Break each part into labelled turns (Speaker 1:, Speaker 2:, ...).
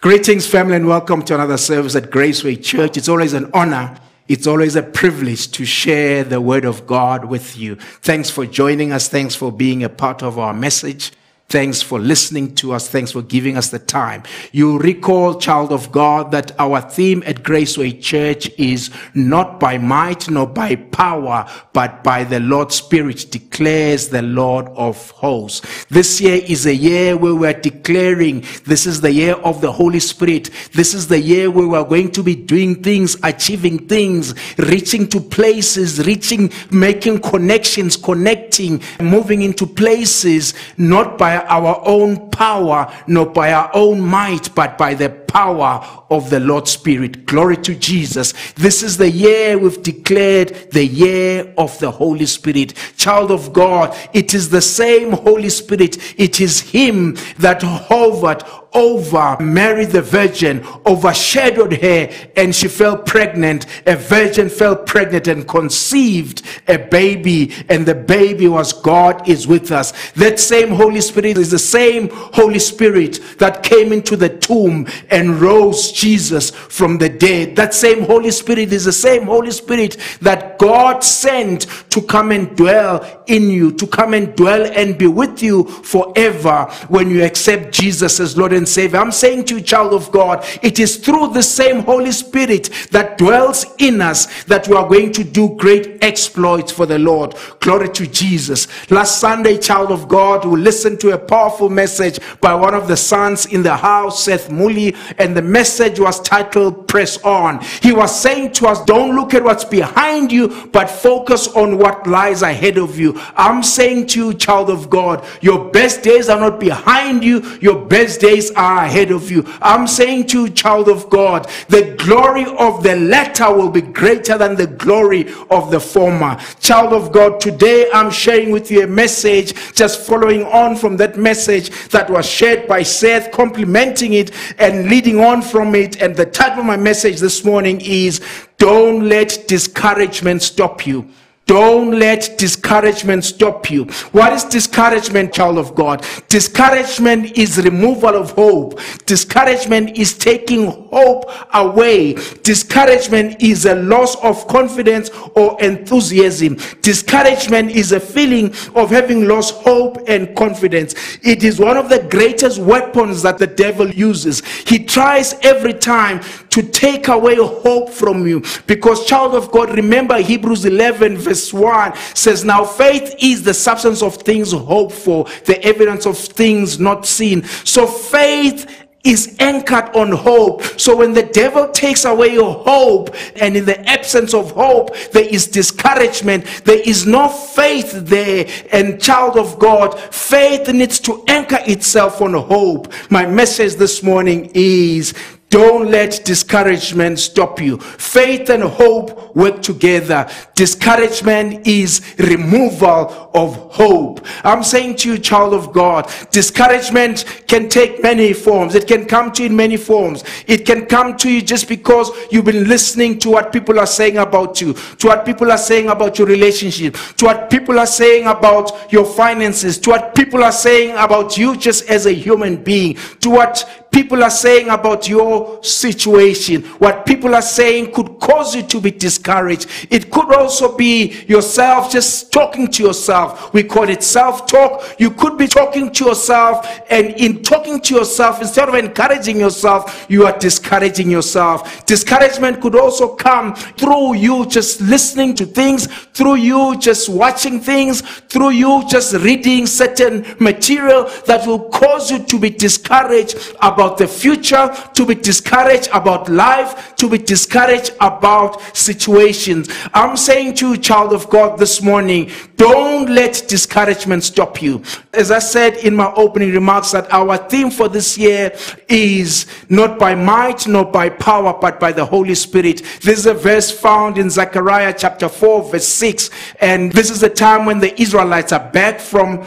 Speaker 1: Greetings, family, and welcome to another service at Graceway Church. It's always an honor. It's always a privilege to share the word of God with you. Thanks for joining us. Thanks for being a part of our message. Thanks for listening to us. Thanks for giving us the time. You recall, child of God, that our theme at Graceway Church is not by might nor by power, but by the Lord's Spirit declares the Lord of hosts. This year is a year where we're declaring this is the year of the Holy Spirit. This is the year where we're going to be doing things, achieving things, reaching to places, reaching, making connections, connecting, moving into places, not by our own power, not by our own might, but by the power of the Lord's Spirit. Glory to Jesus. This is the year we've declared the year of the Holy Spirit. Child of God, it is the same Holy Spirit. It is Him that hovered over Mary the Virgin, overshadowed her, and she fell pregnant. A virgin fell pregnant and conceived a baby, and the baby was God is with us. That same Holy Spirit it is the same Holy Spirit that came into the tomb and rose Jesus from the dead. That same Holy Spirit is the same Holy Spirit that God sent to come and dwell in you, to come and dwell and be with you forever when you accept Jesus as Lord and Savior. I'm saying to you, child of God, it is through the same Holy Spirit that dwells in us that we are going to do great exploits for the Lord. Glory to Jesus. Last Sunday, child of God, we listened to a a powerful message by one of the sons in the house, Seth Mooley, and the message was titled Press On. He was saying to us, Don't look at what's behind you, but focus on what lies ahead of you. I'm saying to you, child of God, your best days are not behind you, your best days are ahead of you. I'm saying to you, child of God, the glory of the latter will be greater than the glory of the former. Child of God, today I'm sharing with you a message just following on from that that message that was shared by Seth, complimenting it and leading on from it. And the title of my message this morning is Don't Let Discouragement Stop You. Don't let discouragement stop you. What is discouragement, child of God? Discouragement is removal of hope. Discouragement is taking hope away. Discouragement is a loss of confidence or enthusiasm. Discouragement is a feeling of having lost hope and confidence. It is one of the greatest weapons that the devil uses. He tries every time to take away hope from you. Because, child of God, remember Hebrews 11, verse 1 says, Now faith is the substance of things hoped for, the evidence of things not seen. So, faith is anchored on hope. So when the devil takes away your hope, and in the absence of hope, there is discouragement, there is no faith there. And child of God, faith needs to anchor itself on hope. My message this morning is don't let discouragement stop you. Faith and hope work together. Discouragement is removal of hope. I'm saying to you, child of God, discouragement can take many forms. It can come to you in many forms. It can come to you just because you've been listening to what people are saying about you, to what people are saying about your relationship, to what people are saying about your finances, to what people are saying about you just as a human being, to what people are saying about your situation, what people are saying could cause you to be discouraged. It could also be yourself just talking to yourself. We call it self talk. You could be talking to yourself, and in talking to yourself, instead of encouraging yourself, you are discouraging yourself. Discouragement could also come through you just listening to things, through you just watching things, through you just reading certain material that will cause you to be discouraged about about the future, to be discouraged about life, to be discouraged about situations. I'm saying to you, child of God, this morning, don't let discouragement stop you. As I said in my opening remarks, that our theme for this year is not by might, not by power, but by the Holy Spirit. This is a verse found in Zechariah chapter 4, verse 6. And this is the time when the Israelites are back from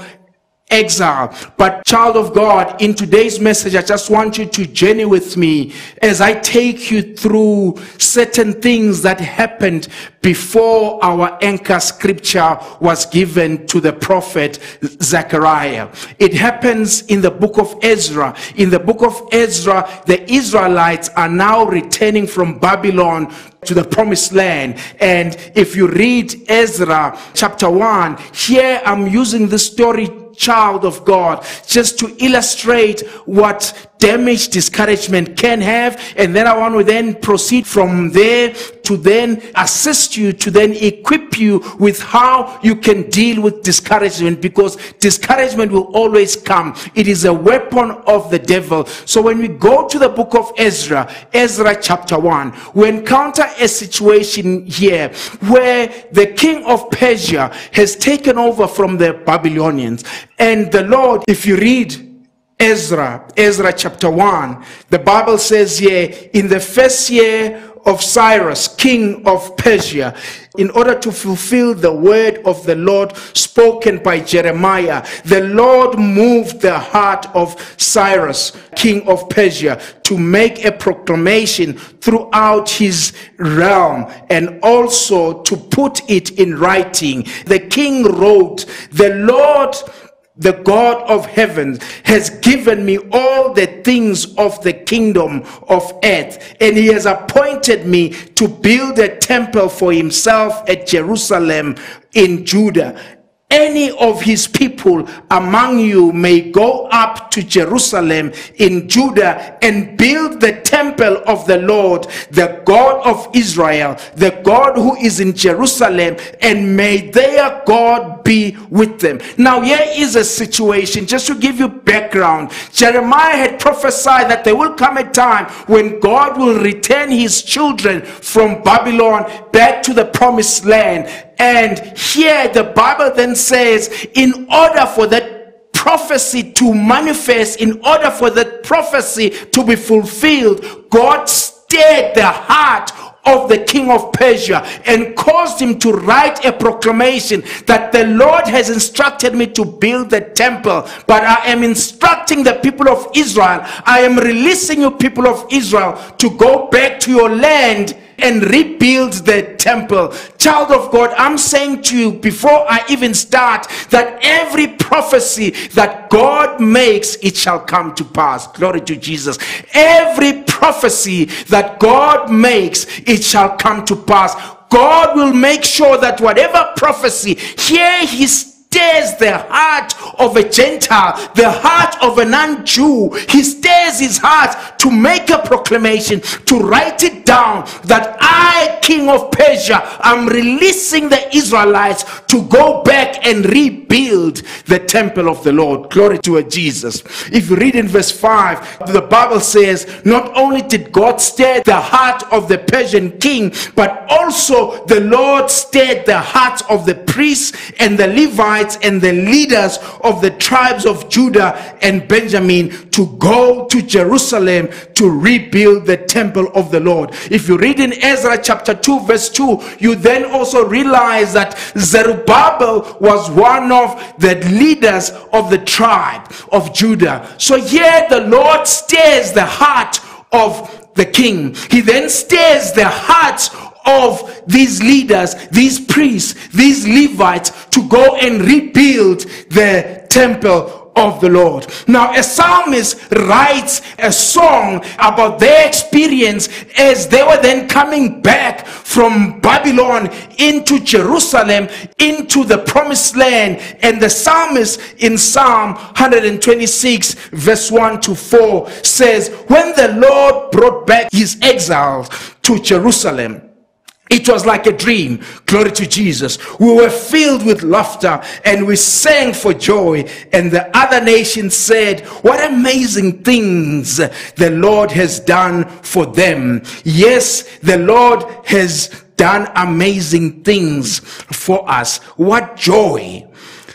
Speaker 1: exile. But child of God, in today's message, I just want you to journey with me as I take you through certain things that happened before our anchor scripture was given to the prophet Zechariah. It happens in the book of Ezra. In the book of Ezra, the Israelites are now returning from Babylon to the promised land. And if you read Ezra chapter 1, here I'm using this story child of God, just to illustrate what damage discouragement can have. And then I want to then proceed from there to then assist you, to then equip you with how you can deal with discouragement because discouragement will always come. It is a weapon of the devil. So when we go to the book of Ezra, Ezra chapter 1, we encounter a situation here where the king of Persia has taken over from the Babylonians. And the Lord, if you read Ezra, Ezra chapter 1. The Bible says here, in the first year of Cyrus, king of Persia, in order to fulfill the word of the Lord spoken by Jeremiah, the Lord moved the heart of Cyrus, king of Persia, to make a proclamation throughout his realm and also to put it in writing. The king wrote, The Lord the God of heaven, has given me all the things of the kingdom of earth, and he has appointed me to build a temple for himself at Jerusalem in Judah any of his people among you may go up to Jerusalem in Judah and build the temple of the Lord, the God of Israel, the God who is in Jerusalem, and may their God be with them. Now, here is a situation, just to give you background. Jeremiah had prophesied that there will come a time when God will return his children from Babylon back to the promised land and here the Bible then says, in order for that prophecy to manifest, in order for that prophecy to be fulfilled, God stirred the heart of the king of Persia and caused him to write a proclamation that the Lord has instructed me to build the temple, but I am instructing the people of Israel, I am releasing you, people of Israel, to go back to your land and rebuild the temple. Child of God, I'm saying to you before I even start that every prophecy that God makes, it shall come to pass. Glory to Jesus. Every prophecy that God makes, it shall come to pass. God will make sure that whatever prophecy, here His stirs the heart of a Gentile, the heart of a non Jew. He stirs his heart to make a proclamation, to write it down that I, king of Persia, am releasing the Israelites to go back and rebuild the temple of the Lord. Glory to Jesus. If you read in verse 5, the Bible says, Not only did God stir the heart of the Persian king, but also the Lord stirred the heart of the priests and the Levites Levites and the leaders of the tribes of Judah and Benjamin to go to Jerusalem to rebuild the temple of the Lord. If you read in Ezra chapter 2 verse 2, you then also realize that Zerubbabel was one of the leaders of the tribe of Judah. So here the Lord stirs the heart of the king. He then stirs the hearts of these leaders, these priests, these Levites to go and rebuild the temple of the Lord. Now, a psalmist writes a song about their experience as they were then coming back from Babylon into Jerusalem, into the promised land. And the psalmist in Psalm 126, verse 1 to 4, says, When the Lord brought back his exiles to Jerusalem, it was like a dream. Glory to Jesus. We were filled with laughter and we sang for joy. And the other nations said, What amazing things the Lord has done for them. Yes, the Lord has done amazing things for us. What joy!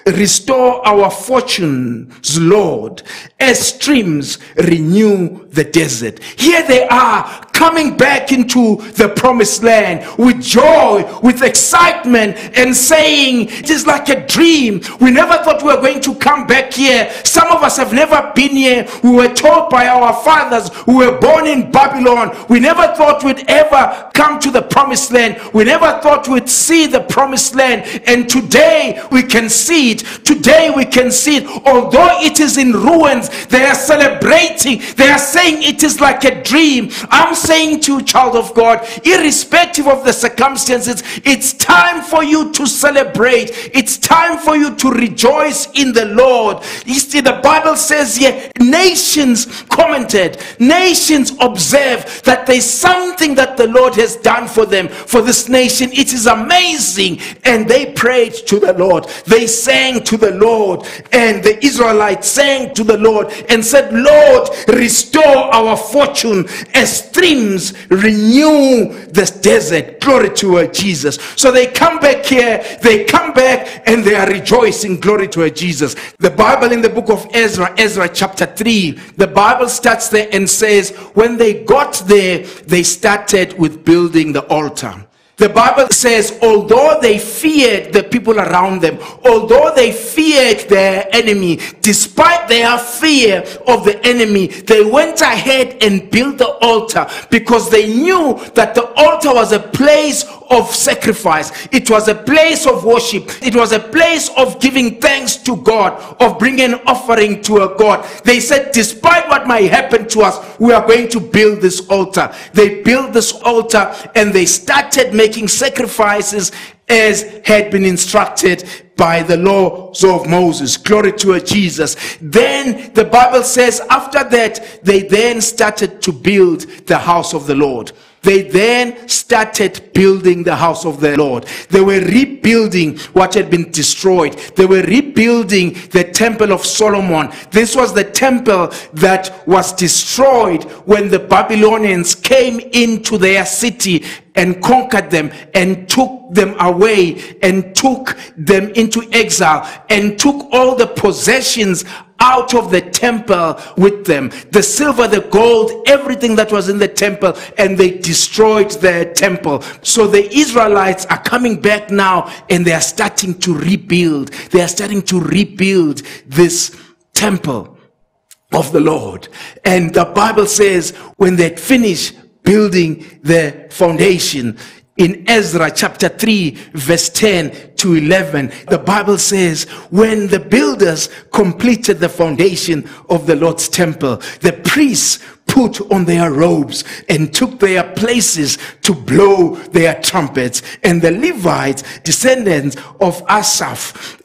Speaker 1: Restore our fortunes, Lord, as streams renew the desert. Here they are coming back into the promised land with joy, with excitement, and saying, It is like a dream. We never thought we were going to come back here. Some of us have never been here. We were told by our fathers we were born in Babylon. We never thought we'd ever come to the promised land. We never thought we'd see the promised land. And today we can see it. Today we can see it. Although it is in ruins, they are celebrating. They are saying, saying it is like a dream. I'm saying to you, child of God, irrespective of the circumstances, it's time for you to celebrate. It's time for you to rejoice in the Lord. You see, the Bible says here, nations commented, nations observe that there's something that the Lord has done for them, for this nation. It is amazing. And they prayed to the Lord. They sang to the Lord. And the Israelites sang to the Lord and said, Lord, restore restore our fortune as streams renew this desert. Glory to Jesus. So they come back here, they come back and they are rejoicing. Glory to Jesus. The Bible in the book of Ezra, Ezra chapter 3, the Bible starts there and says, when they got there, they started with building the altar. The Bible says, although they feared the people around them, although they feared their enemy, despite their fear of the enemy, they went ahead and built the altar because they knew that the altar was a place of sacrifice. It was a place of worship. It was a place of giving thanks to God, of bringing offering to a God. They said, despite what might happen to us, we are going to build this altar. They built this altar and they started making sacrifices as had been instructed by the laws of Moses. Glory to Jesus. Then the Bible says after that, they then started to build the house of the Lord. They then started building the house of the Lord. They were rebuilding what had been destroyed. They were rebuilding the temple of Solomon. This was the temple that was destroyed when the Babylonians came into their city and conquered them and took them away and took them into exile and took all the possessions out of the temple with them the silver the gold everything that was in the temple and they destroyed their temple so the israelites are coming back now and they are starting to rebuild they are starting to rebuild this temple of the lord and the bible says when they finish building the foundation. In Ezra chapter 3 verse 10 to 11, the Bible says, when the builders completed the foundation of the Lord's temple, the priests put on their robes and took their places to blow their trumpets. And the Levites, descendants of Asaph,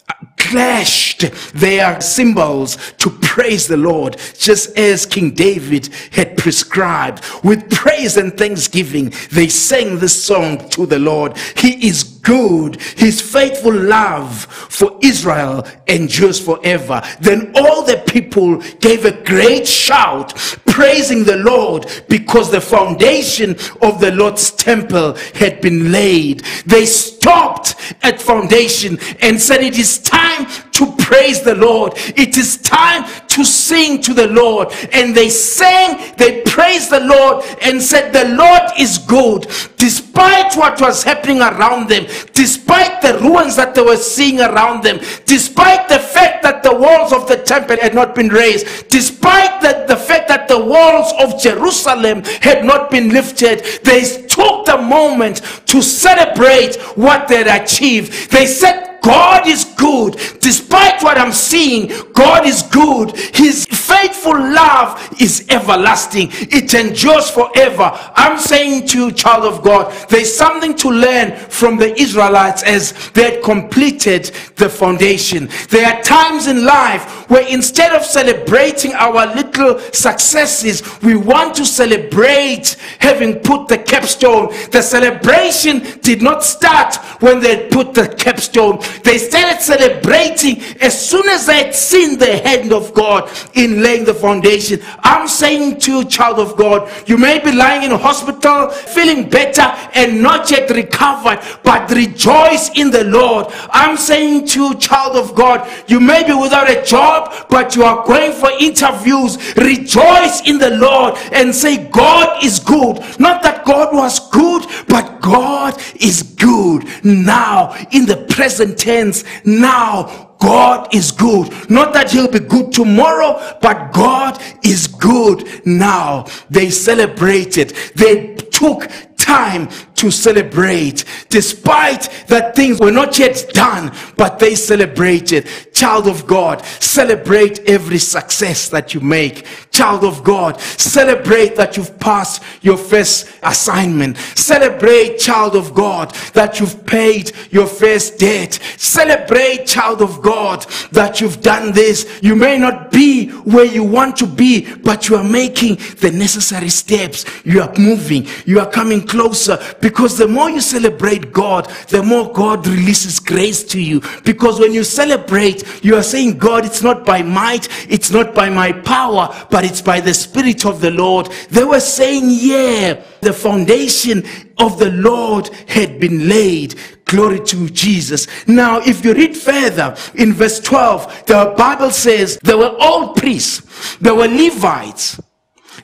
Speaker 1: clashed their cymbals to praise the Lord, just as King David had prescribed. With praise and thanksgiving, they sang this song to the Lord. He is good, his faithful love for Israel endures forever. Then all the people gave a great shout, praising the Lord because the foundation of the Lord's temple had been laid. They stopped at foundation and said, it is time to praise the Lord. It is time to sing to the Lord. And they sang, they praised the Lord and said, the Lord is good. Despite what was happening around them, despite the ruins that they were seeing around them, despite the fact that the walls of the temple had not been raised, despite the, the fact that the walls of Jerusalem had not been lifted, they took the moment to celebrate what they had achieved. They said, God is good. Despite what I'm seeing, God is good. He's faithful love is everlasting. It endures forever. I'm saying to you, child of God, there's something to learn from the Israelites as they had completed the foundation. There are times in life where instead of celebrating our little successes, we want to celebrate having put the capstone. The celebration did not start when they put the capstone. They started celebrating as soon as they had seen the hand of God in laying the foundation. I'm saying to you, child of God, you may be lying in a hospital, feeling better and not yet recovered, but rejoice in the Lord. I'm saying to you, child of God, you may be without a job, but you are going for interviews. Rejoice in the Lord and say, God is good. Not that God was good, but God is good now in the present tense now God is good. Not that he'll be good tomorrow, but God is good now. They celebrated. They took time to celebrate. Despite that things were not yet done, but they celebrated. Child of God, celebrate every success that you make. Child of God, celebrate that you've passed your first assignment. Celebrate, child of God, that you've paid your first debt. Celebrate, child of God, that you've done this. You may not be where you want to be, but you are making the necessary steps. You are moving. You are coming close closer because the more you celebrate God, the more God releases grace to you. Because when you celebrate, you are saying, God, it's not by might, it's not by my power, but it's by the Spirit of the Lord. They were saying, yeah, the foundation of the Lord had been laid. Glory to Jesus. Now, if you read further in verse 12, the Bible says there were all priests, there were Levites,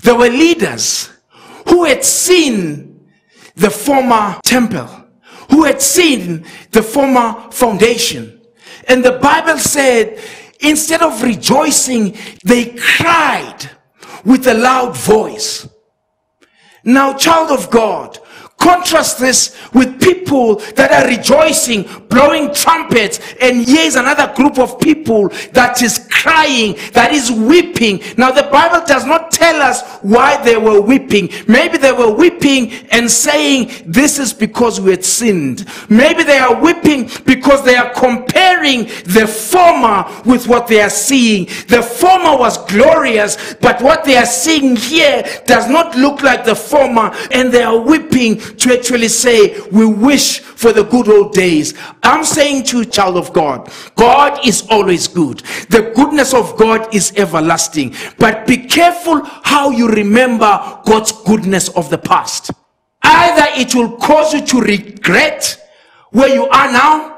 Speaker 1: there were leaders who had seen the former temple, who had seen the former foundation. And the Bible said, instead of rejoicing, they cried with a loud voice. Now, child of God, contrast this with people that are rejoicing, blowing trumpets, and here's another group of people that is crying, that is weeping. Now, the Bible does not tell us why they were weeping. Maybe they were weeping and saying, This is because we had sinned. Maybe they are weeping because they are comparing the former with what they are seeing. The former was glorious, but what they are seeing here does not look like the former, and they are weeping to actually say, We wish for the good old days. I'm saying to you, child of God, God is always good. The good goodness of God is everlasting. But be careful how you remember God's goodness of the past. Either it will cause you to regret where you are now,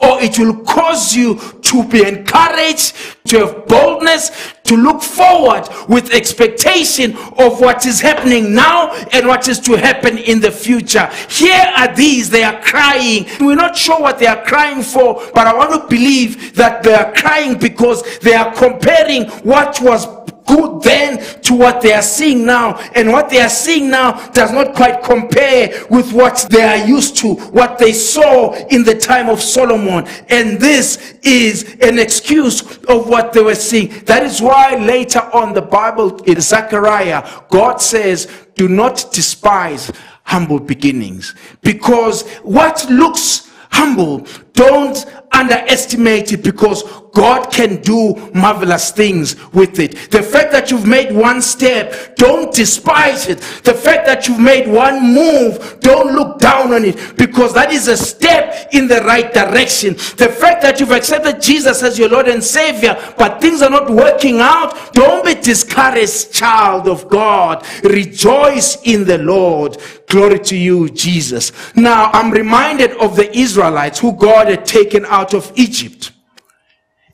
Speaker 1: or it will cause you to be encouraged, to have boldness, to look forward with expectation of what is happening now and what is to happen in the future. Here are these, they are crying. We're not sure what they are crying for, but I want to believe that they are crying because they are comparing what was good then to what they are seeing now. And what they are seeing now does not quite compare with what they are used to, what they saw in the time of Solomon. And this is an excuse of what they were seeing. That is why later on the Bible in Zechariah, God says, do not despise humble beginnings because what looks humble don't underestimate it because God can do marvelous things with it. The fact that you've made one step, don't despise it. The fact that you've made one move, don't look down on it because that is a step in the right direction. The fact that you've accepted Jesus as your Lord and Savior, but things are not working out, don't be discouraged, child of God. Rejoice in the Lord. Glory to you, Jesus. Now, I'm reminded of the Israelites who God had taken out out of Egypt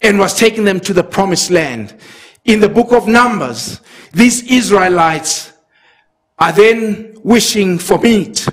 Speaker 1: and was taking them to the promised land. In the book of Numbers, these Israelites are then wishing for meat.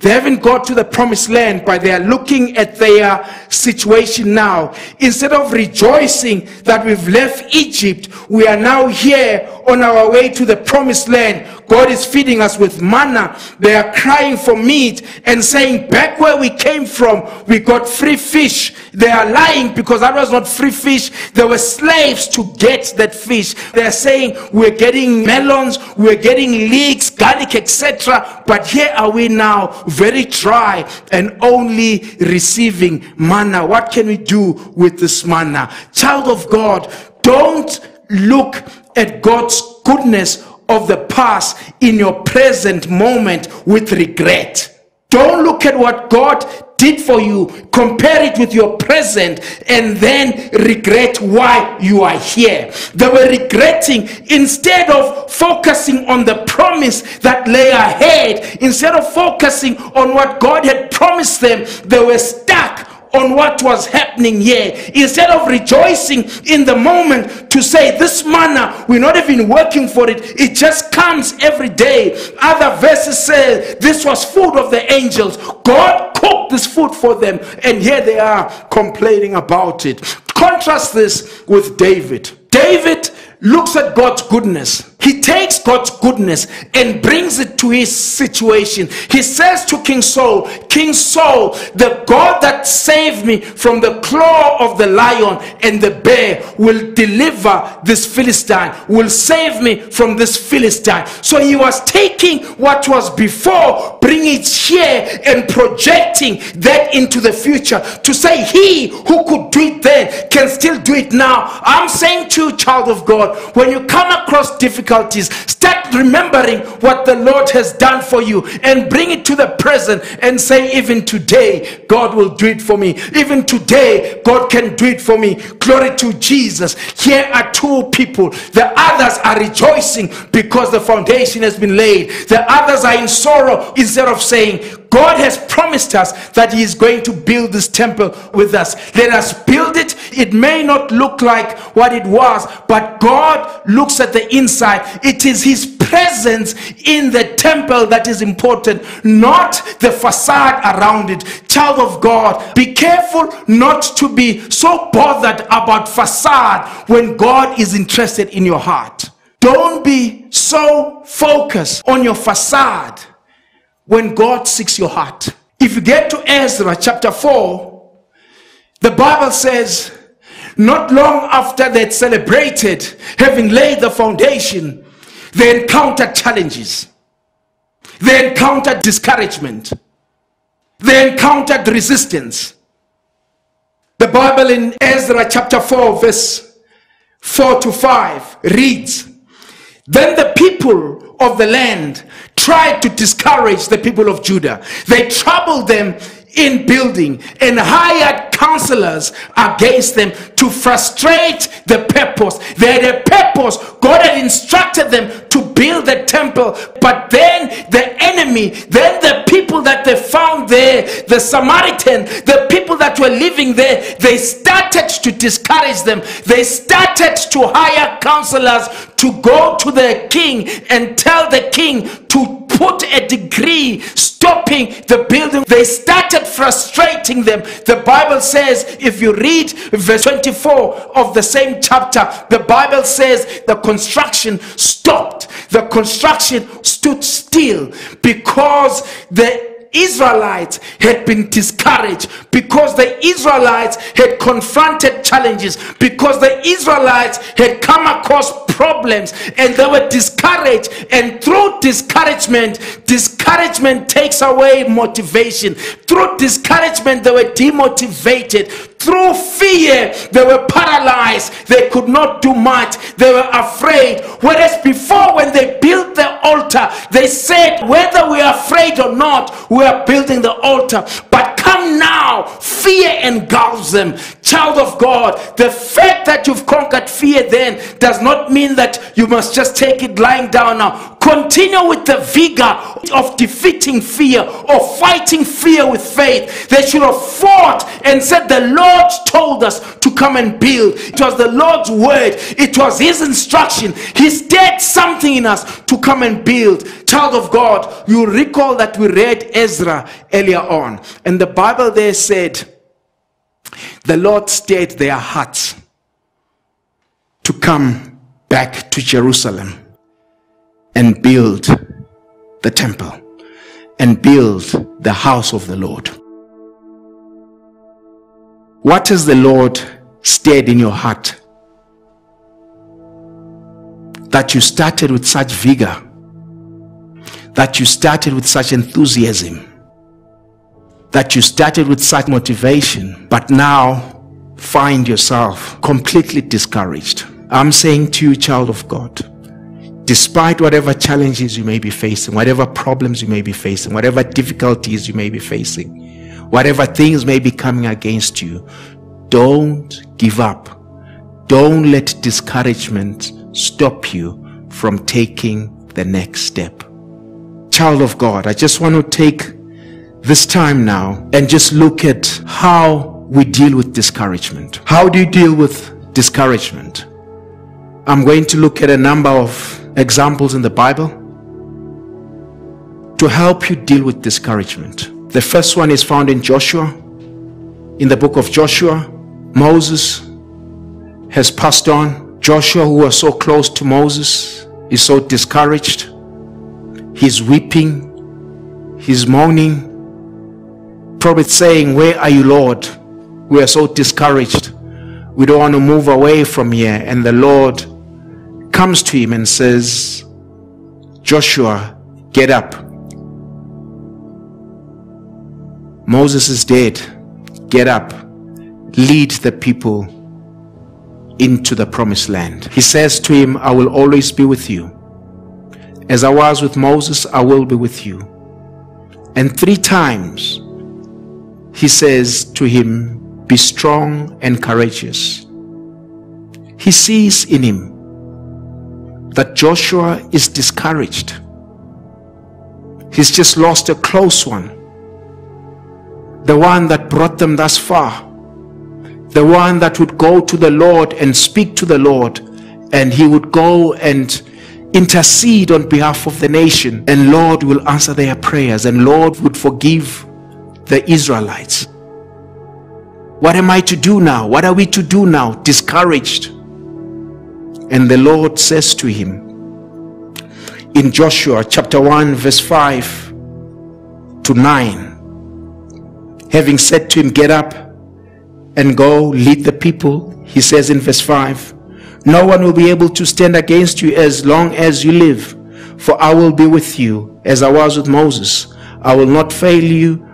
Speaker 1: They haven't got to the promised land, but they are looking at their situation now. Instead of rejoicing that we've left Egypt, we are now here on our way to the promised land God is feeding us with manna. They are crying for meat and saying, back where we came from, we got free fish. They are lying because that was not free fish. They were slaves to get that fish. They are saying, we're getting melons, we're getting leeks, garlic, etc. But here are we now, very dry and only receiving manna. What can we do with this manna? Child of God, don't look at God's goodness of the past in your present moment with regret. Don't look at what God did for you, compare it with your present, and then regret why you are here. They were regretting instead of focusing on the promise that lay ahead, instead of focusing on what God had promised them, they were stuck on what was happening here instead of rejoicing in the moment to say this manna we're not even working for it it just comes every day other verses say this was food of the angels god cooked this food for them and here they are complaining about it contrast this with david david looks at god's goodness he takes God's goodness and brings it to his situation. He says to King Saul, King Saul, the God that saved me from the claw of the lion and the bear will deliver this Philistine, will save me from this Philistine. So he was taking what was before, bringing it here and projecting that into the future to say, He who could do it then can still do it now. I'm saying to you, child of God, when you come across difficult difficulties, start remembering what the Lord has done for you and bring it to the present and say, even today, God will do it for me. Even today, God can do it for me. Glory to Jesus. Here are two people. The others are rejoicing because the foundation has been laid. The others are in sorrow instead of saying, God has promised us that He is going to build this temple with us. Let us build it. It may not look like what it was, but God looks at the inside. It is His presence in the temple that is important, not the facade around it. Child of God, be careful not to be so bothered about facade when God is interested in your heart. Don't be so focused on your facade when God seeks your heart. If you get to Ezra chapter 4, the Bible says, not long after they'd celebrated, having laid the foundation, they encountered challenges. They encountered discouragement. They encountered resistance. The Bible in Ezra chapter 4, verse 4 to 5 reads, Then the people of the land tried to discourage the people of Judah. They troubled them in building and hired counselors against them to frustrate the purpose. They had a purpose. God had instructed them to build the temple, but then the enemy, then the people that they found there, the Samaritan, the people that were living there, they started to discourage them. They started to hire counselors to go to the king and tell the king to put a decree stopping the building. They started frustrating them. The Bible says, if you read verse 24 of the same chapter, the Bible says the construction stopped. The construction stood still because the Israelites had been discouraged, because the Israelites had confronted challenges, because the Israelites had come across problems and they were discouraged. And through discouragement, discouragement takes away motivation. Through discouragement, they were demotivated through fear, they were paralyzed. They could not do much. They were afraid. Whereas before, when they built the altar, they said, whether we are afraid or not, we are building the altar. But come now, fear engulfs them. Child of God, the fact that you've conquered fear then does not mean that you must just take it lying down now Continue with the vigor of defeating fear or fighting fear with faith. They should have fought and said, The Lord told us to come and build. It was the Lord's word, it was His instruction. He dead something in us to come and build. Child of God, you recall that we read Ezra earlier on, and the Bible there said, the Lord stirred their hearts to come back to Jerusalem and build the temple and build the house of the Lord. What has the Lord stirred in your heart that you started with such vigor, that you started with such enthusiasm, that you started with such motivation, but now find yourself completely discouraged? I'm saying to you, child of God, despite whatever challenges you may be facing, whatever problems you may be facing, whatever difficulties you may be facing, whatever things may be coming against you, don't give up. Don't let discouragement stop you from taking the next step. Child of God, I just want to take this time now and just look at how we deal with discouragement. How do you deal with discouragement? I'm going to look at a number of examples in the Bible to help you deal with discouragement. The first one is found in Joshua. In the book of Joshua, Moses has passed on. Joshua, who was so close to Moses, is so discouraged. He's weeping, he's moaning, probably saying, Where are you, Lord? We are so discouraged. We don't want to move away from here. And the Lord comes to him and says, Joshua, get up. Moses is dead. Get up. Lead the people into the promised land. He says to him, I will always be with you. As I was with Moses, I will be with you. And three times he says to him, Be strong and courageous. He sees in him that Joshua is discouraged. He's just lost a close one. The one that brought them thus far. The one that would go to the Lord and speak to the Lord. And he would go and intercede on behalf of the nation. And Lord will answer their prayers. And Lord would forgive the Israelites. What am I to do now? What are we to do now? Discouraged. And the Lord says to him in Joshua chapter 1, verse 5 to 9, having said to him, Get up and go lead the people, he says in verse 5, No one will be able to stand against you as long as you live, for I will be with you as I was with Moses. I will not fail you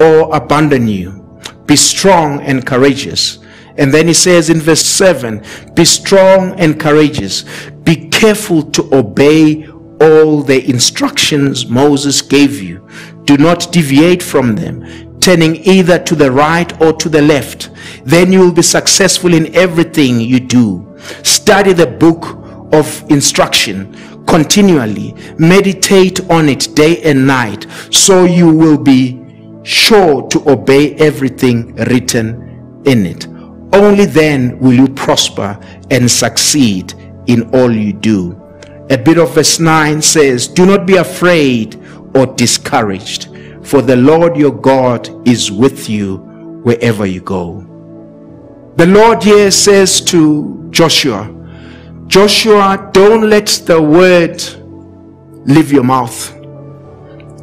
Speaker 1: or abandon you. Be strong and courageous and then he says in verse 7 Be strong and courageous. Be careful to obey all the instructions Moses gave you. Do not deviate from them, turning either to the right or to the left. Then you will be successful in everything you do. Study the book of instruction continually, meditate on it day and night, so you will be sure to obey everything written in it. Only then will you prosper and succeed in all you do. A bit of verse 9 says, Do not be afraid or discouraged, for the Lord your God is with you wherever you go. The Lord here says to Joshua, Joshua, don't let the word leave your mouth.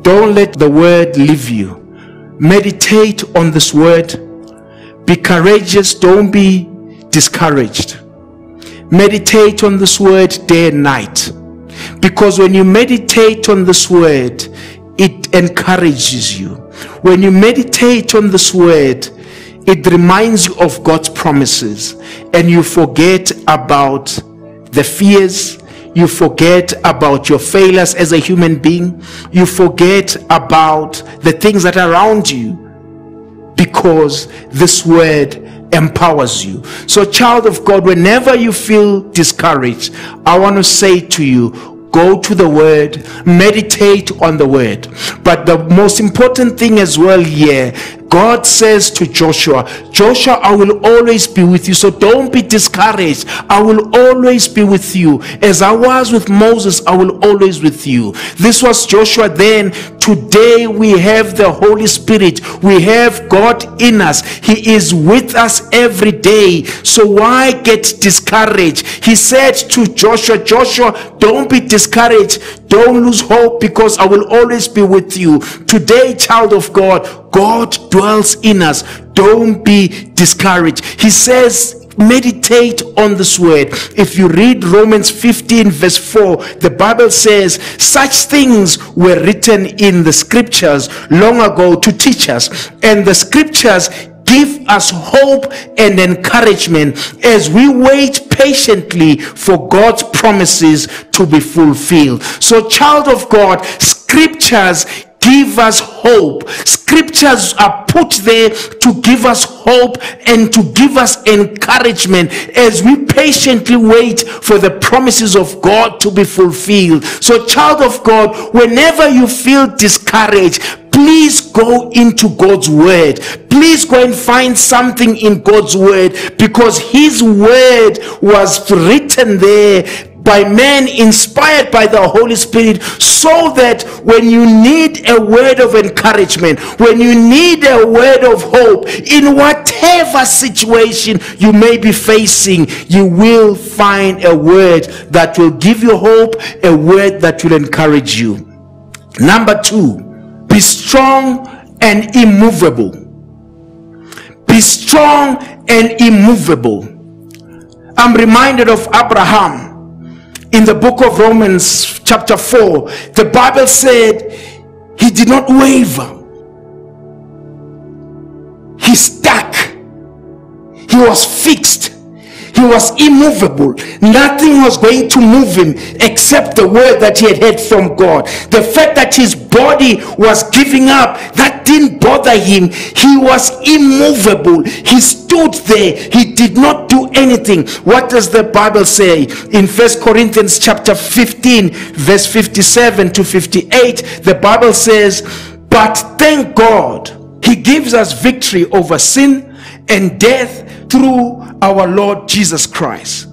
Speaker 1: Don't let the word leave you. Meditate on this word be courageous, don't be discouraged. Meditate on this word day and night. Because when you meditate on this word, it encourages you. When you meditate on this word, it reminds you of God's promises and you forget about the fears. You forget about your failures as a human being. You forget about the things that are around you because this word empowers you. So, child of God, whenever you feel discouraged, I want to say to you, go to the word meditate on the word but the most important thing as well here God says to Joshua, Joshua, I will always be with you. So don't be discouraged. I will always be with you. As I was with Moses, I will always with you. This was Joshua then. Today we have the Holy Spirit. We have God in us. He is with us every day. So why get discouraged? He said to Joshua, Joshua, don't be discouraged. Don't lose hope because I will always be with you. Today, child of God, God dwells in us. Don't be discouraged. He says, meditate on this word. If you read Romans 15, verse 4, the Bible says, Such things were written in the scriptures long ago to teach us, and the scriptures give us hope and encouragement as we wait patiently for God's promises to be fulfilled. So, child of God, scriptures give us hope. Scriptures are put there to give us hope and to give us encouragement as we patiently wait for the promises of God to be fulfilled. So, child of God, whenever you feel discouraged, please go into God's word. Please go and find something in God's word because His word was written there by men inspired by the Holy Spirit so that when you need a word of encouragement, when you need a word of hope, in whatever situation you may be facing, you will find a word that will give you hope, a word that will encourage you. Number two, be strong and immovable. Be strong and immovable. I'm reminded of Abraham in the book of Romans, chapter 4, the Bible said he did not waver, he stuck, he was fixed. He was immovable. Nothing was going to move him except the word that he had heard from God. The fact that his body was giving up, that didn't bother him. He was immovable. He stood there. He did not do anything. What does the Bible say? In First Corinthians chapter 15, verse 57 to 58, the Bible says, But thank God, He gives us victory over sin and death through our Lord Jesus Christ.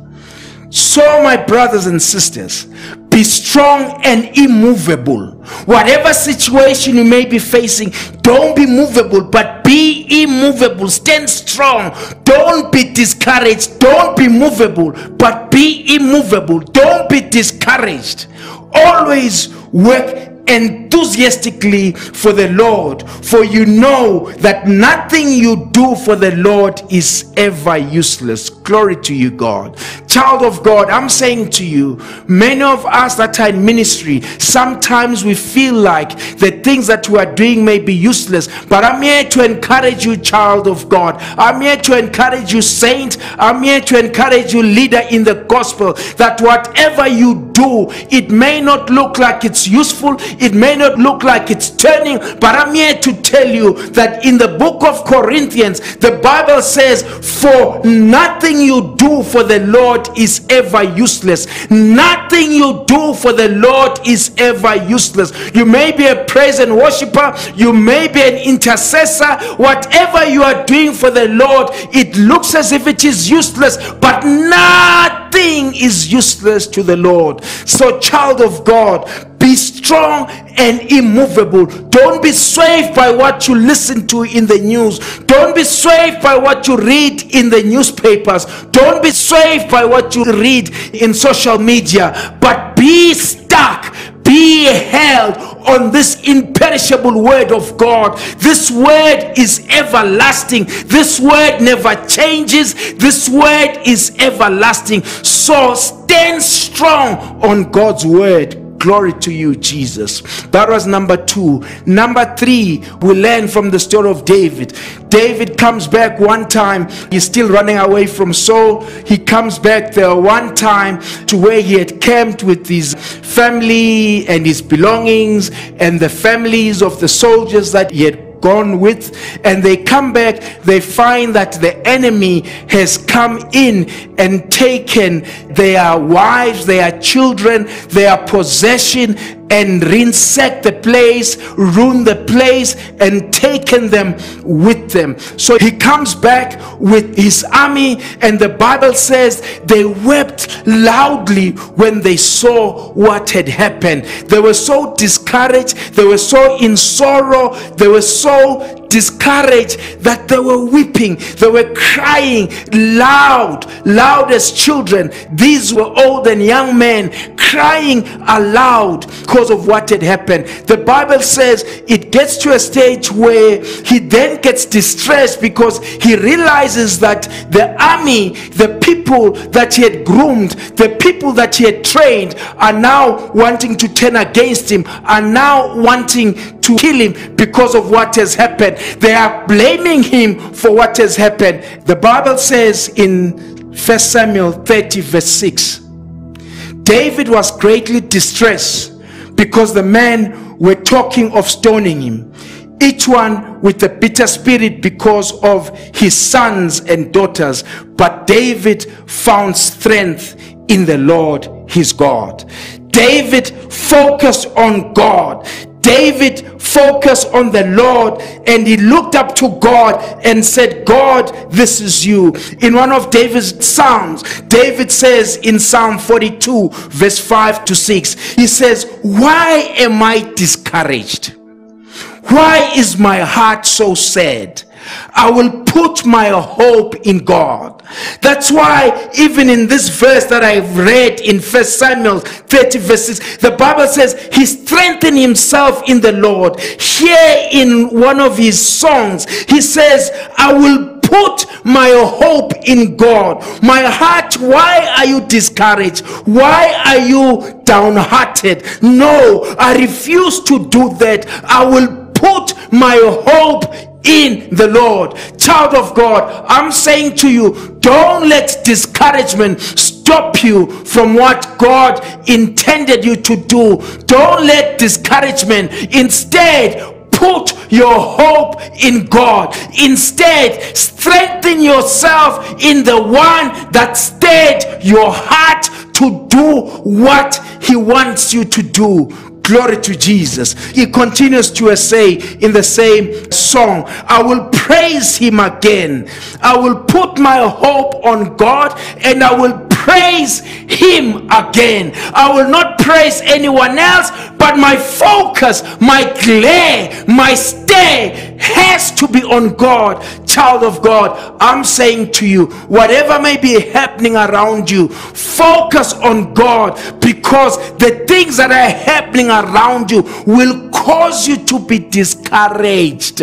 Speaker 1: So, my brothers and sisters, be strong and immovable. Whatever situation you may be facing, don't be movable, but be immovable. Stand strong. Don't be discouraged. Don't be movable, but be immovable. Don't be discouraged. Always work enthusiastically for the Lord, for you know that nothing you do for the Lord is ever useless. Glory to you, God. Child of God, I'm saying to you, many of us that are in ministry, sometimes we feel like the things that we are doing may be useless, but I'm here to encourage you, child of God. I'm here to encourage you, saint. I'm here to encourage you, leader in the gospel, that whatever you do, it may not look like it's useful, it may not look like it's turning, but I'm here to tell you that in the book of Corinthians, the Bible says, For nothing you do for the Lord is ever useless. Nothing you do for the Lord is ever useless. You may be a praise and worshiper, you may be an intercessor. Whatever you are doing for the Lord, it looks as if it is useless, but nothing is useless to the Lord. So, child of God, be strong and immovable. Don't be swayed by what you listen to in the news. Don't be swayed by what you read in the newspapers. Don't be swayed by what you read in social media. But be stuck be held on this imperishable word of God. This word is everlasting. This word never changes. This word is everlasting. So stand strong on God's word. Glory to you, Jesus. That was number two. Number three, we learn from the story of David. David comes back one time, he's still running away from Saul. He comes back there one time to where he had camped with his family and his belongings and the families of the soldiers that he had gone with, and they come back, they find that the enemy has come in and taken their wives, their children, their possession, and ransacked the place, ruined the place, and taken them with them. So he comes back with his army, and the Bible says they wept loudly when they saw what had happened. They were so discouraged, they were so in sorrow, they were so discouraged that they were weeping, they were crying loud, loud as children. These were old and young men crying aloud because of what had happened. The Bible says it gets to a stage where he then gets distressed because he realizes that the army, the people that he had groomed, the people that he had trained are now wanting to turn against him, are now wanting to kill him because of what has happened. They are blaming him for what has happened. The Bible says in 1 Samuel 30, verse 6 David was greatly distressed because the men were talking of stoning him, each one with a bitter spirit because of his sons and daughters. But David found strength in the Lord his God. David focused on God. David focus on the Lord and he looked up to God and said, God, this is you. In one of David's Psalms, David says in Psalm 42, verse 5 to 6, he says, Why am I discouraged? Why is my heart so sad? I will put my hope in God. That's why even in this verse that I've read in First Samuel 30 verses, the Bible says he strengthened himself in the Lord. Here in one of his songs, he says, I will put my hope in God. My heart, why are you discouraged? Why are you downhearted? No, I refuse to do that. I will put my hope in the Lord. Child of God, I'm saying to you, don't let discouragement stop you from what God intended you to do. Don't let discouragement instead put your hope in God. Instead, strengthen yourself in the one that stirred your heart to do what he wants you to do. Glory to Jesus. He continues to say in the same song, I will praise him again. I will put my hope on God and I will praise him again. I will not praise anyone else, but my focus, my glare, my stay has to be on God child of God, I'm saying to you, whatever may be happening around you, focus on God because the things that are happening around you will cause you to be discouraged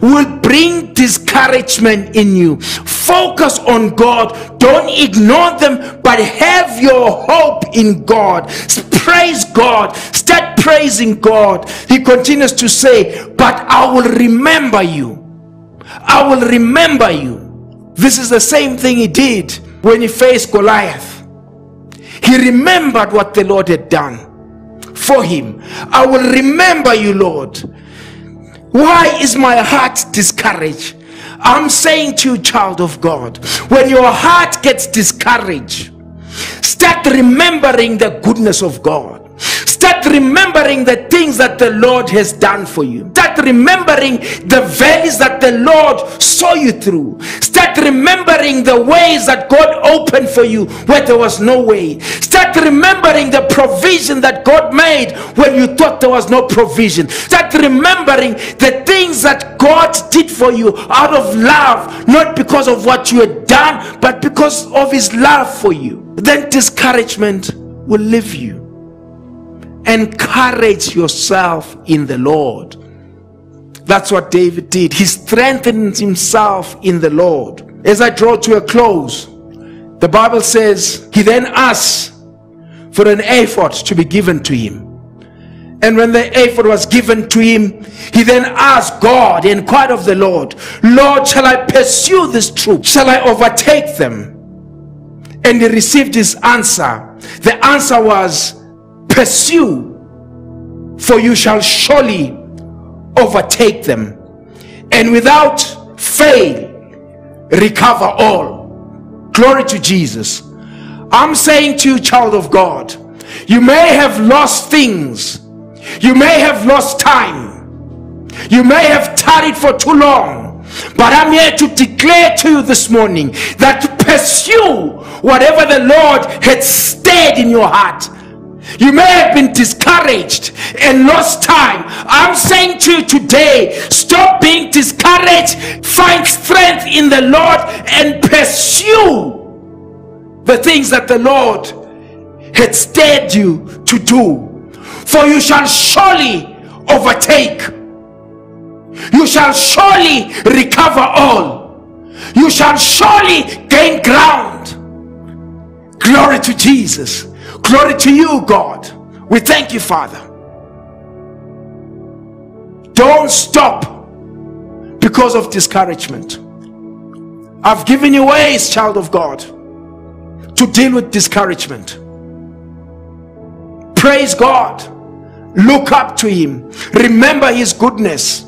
Speaker 1: will bring discouragement in you. Focus on God. Don't ignore them, but have your hope in God. Praise God. Start praising God. He continues to say, But I will remember you. I will remember you. This is the same thing he did when he faced Goliath. He remembered what the Lord had done for him. I will remember you, Lord. Why is my heart discouraged? I'm saying to you, child of God, when your heart gets discouraged, start remembering the goodness of God. Start remembering the things that the Lord has done for you. Start remembering the valleys that the Lord saw you through. Start remembering the ways that God opened for you where there was no way. Start remembering the provision that God made when you thought there was no provision. Start remembering the things that God did for you out of love, not because of what you had done, but because of His love for you. Then discouragement will leave you Encourage yourself in the Lord. That's what David did. He strengthened himself in the Lord. As I draw to a close, the Bible says he then asked for an ephod to be given to him. And when the ephod was given to him, he then asked God, he inquired of the Lord, Lord, shall I pursue this troop? Shall I overtake them? And he received his answer. The answer was, Pursue, for you shall surely overtake them, and without fail recover all. Glory to Jesus. I'm saying to you, child of God, you may have lost things, you may have lost time, you may have tarried for too long, but I'm here to declare to you this morning that pursue whatever the Lord had stirred in your heart you may have been discouraged and lost time. I'm saying to you today stop being discouraged, find strength in the Lord, and pursue the things that the Lord had stirred you to do. For you shall surely overtake, you shall surely recover all, you shall surely gain ground. Glory to Jesus. Glory to you, God. We thank you, Father. Don't stop because of discouragement. I've given you ways, child of God, to deal with discouragement. Praise God. Look up to Him. Remember His goodness.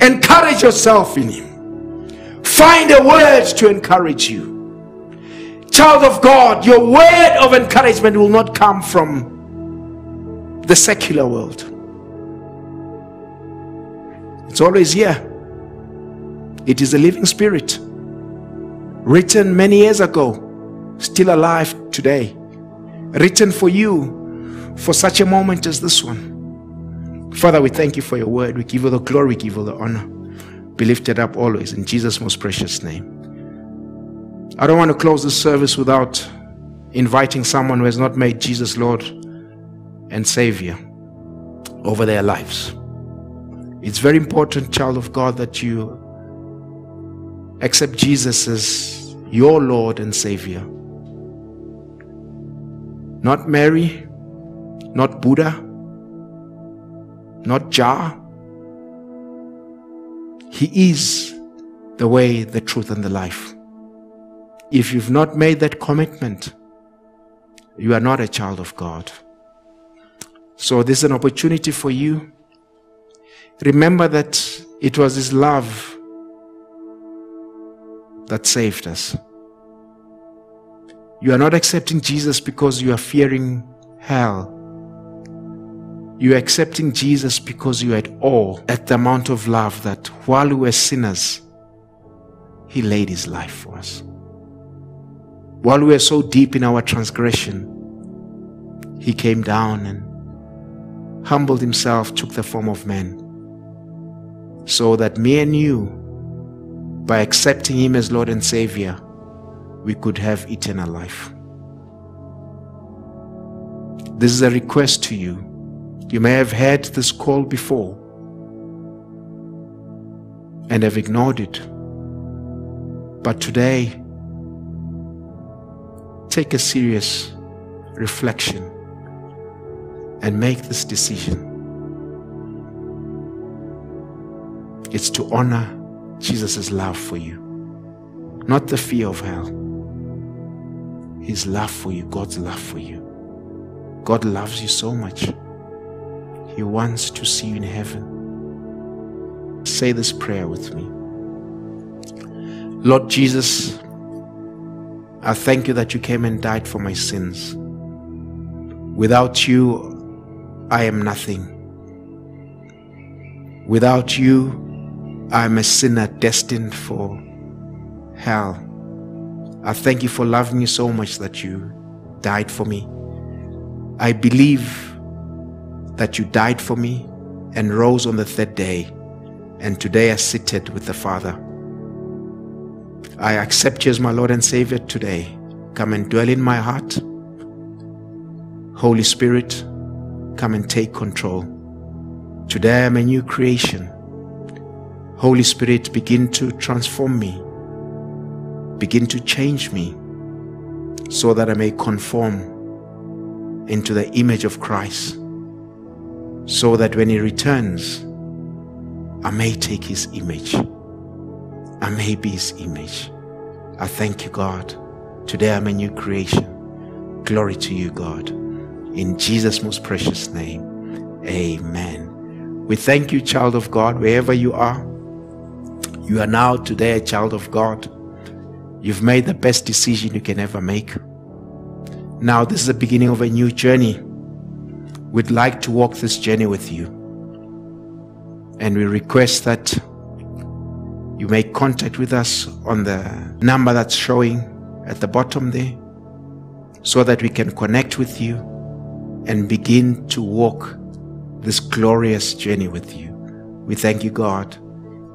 Speaker 1: Encourage yourself in Him. Find a word to encourage you child of God, your word of encouragement will not come from the secular world. It's always here. It is a living spirit, written many years ago, still alive today, written for you for such a moment as this one. Father, we thank you for your word. We give you the glory, we give you the honor. Be lifted up always in Jesus' most precious name. I don't want to close this service without inviting someone who has not made Jesus Lord and Savior over their lives. It's very important, child of God, that you accept Jesus as your Lord and Savior. Not Mary, not Buddha, not Jah. He is the way, the truth, and the life. If you've not made that commitment, you are not a child of God. So this is an opportunity for you. Remember that it was His love that saved us. You are not accepting Jesus because you are fearing hell. You are accepting Jesus because you are at awe at the amount of love that while we were sinners, He laid His life for us. While we were so deep in our transgression, he came down and humbled himself, took the form of man, so that me and you, by accepting him as Lord and Savior, we could have eternal life. This is a request to you. You may have heard this call before and have ignored it. But today, take a serious reflection and make this decision. It's to honor Jesus' love for you, not the fear of hell. His love for you, God's love for you. God loves you so much. He wants to see you in heaven. Say this prayer with me. Lord Jesus, I thank you that you came and died for my sins. Without you, I am nothing. Without you, I am a sinner destined for hell. I thank you for loving me so much that you died for me. I believe that you died for me and rose on the third day, and today I sit with the Father. I accept you as my Lord and Savior today. Come and dwell in my heart. Holy Spirit, come and take control. Today I'm a new creation. Holy Spirit, begin to transform me. Begin to change me so that I may conform into the image of Christ. So that when He returns, I may take His image. I may be his image. I thank you, God. Today I'm a new creation. Glory to you, God. In Jesus' most precious name, amen. We thank you, child of God, wherever you are. You are now today a child of God. You've made the best decision you can ever make. Now, this is the beginning of a new journey. We'd like to walk this journey with you. And we request that you make contact with us on the number that's showing at the bottom there so that we can connect with you and begin to walk this glorious journey with you. We thank you, God.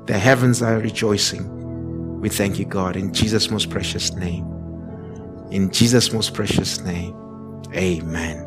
Speaker 1: The heavens are rejoicing. We thank you, God, in Jesus' most precious name. In Jesus' most precious name, amen.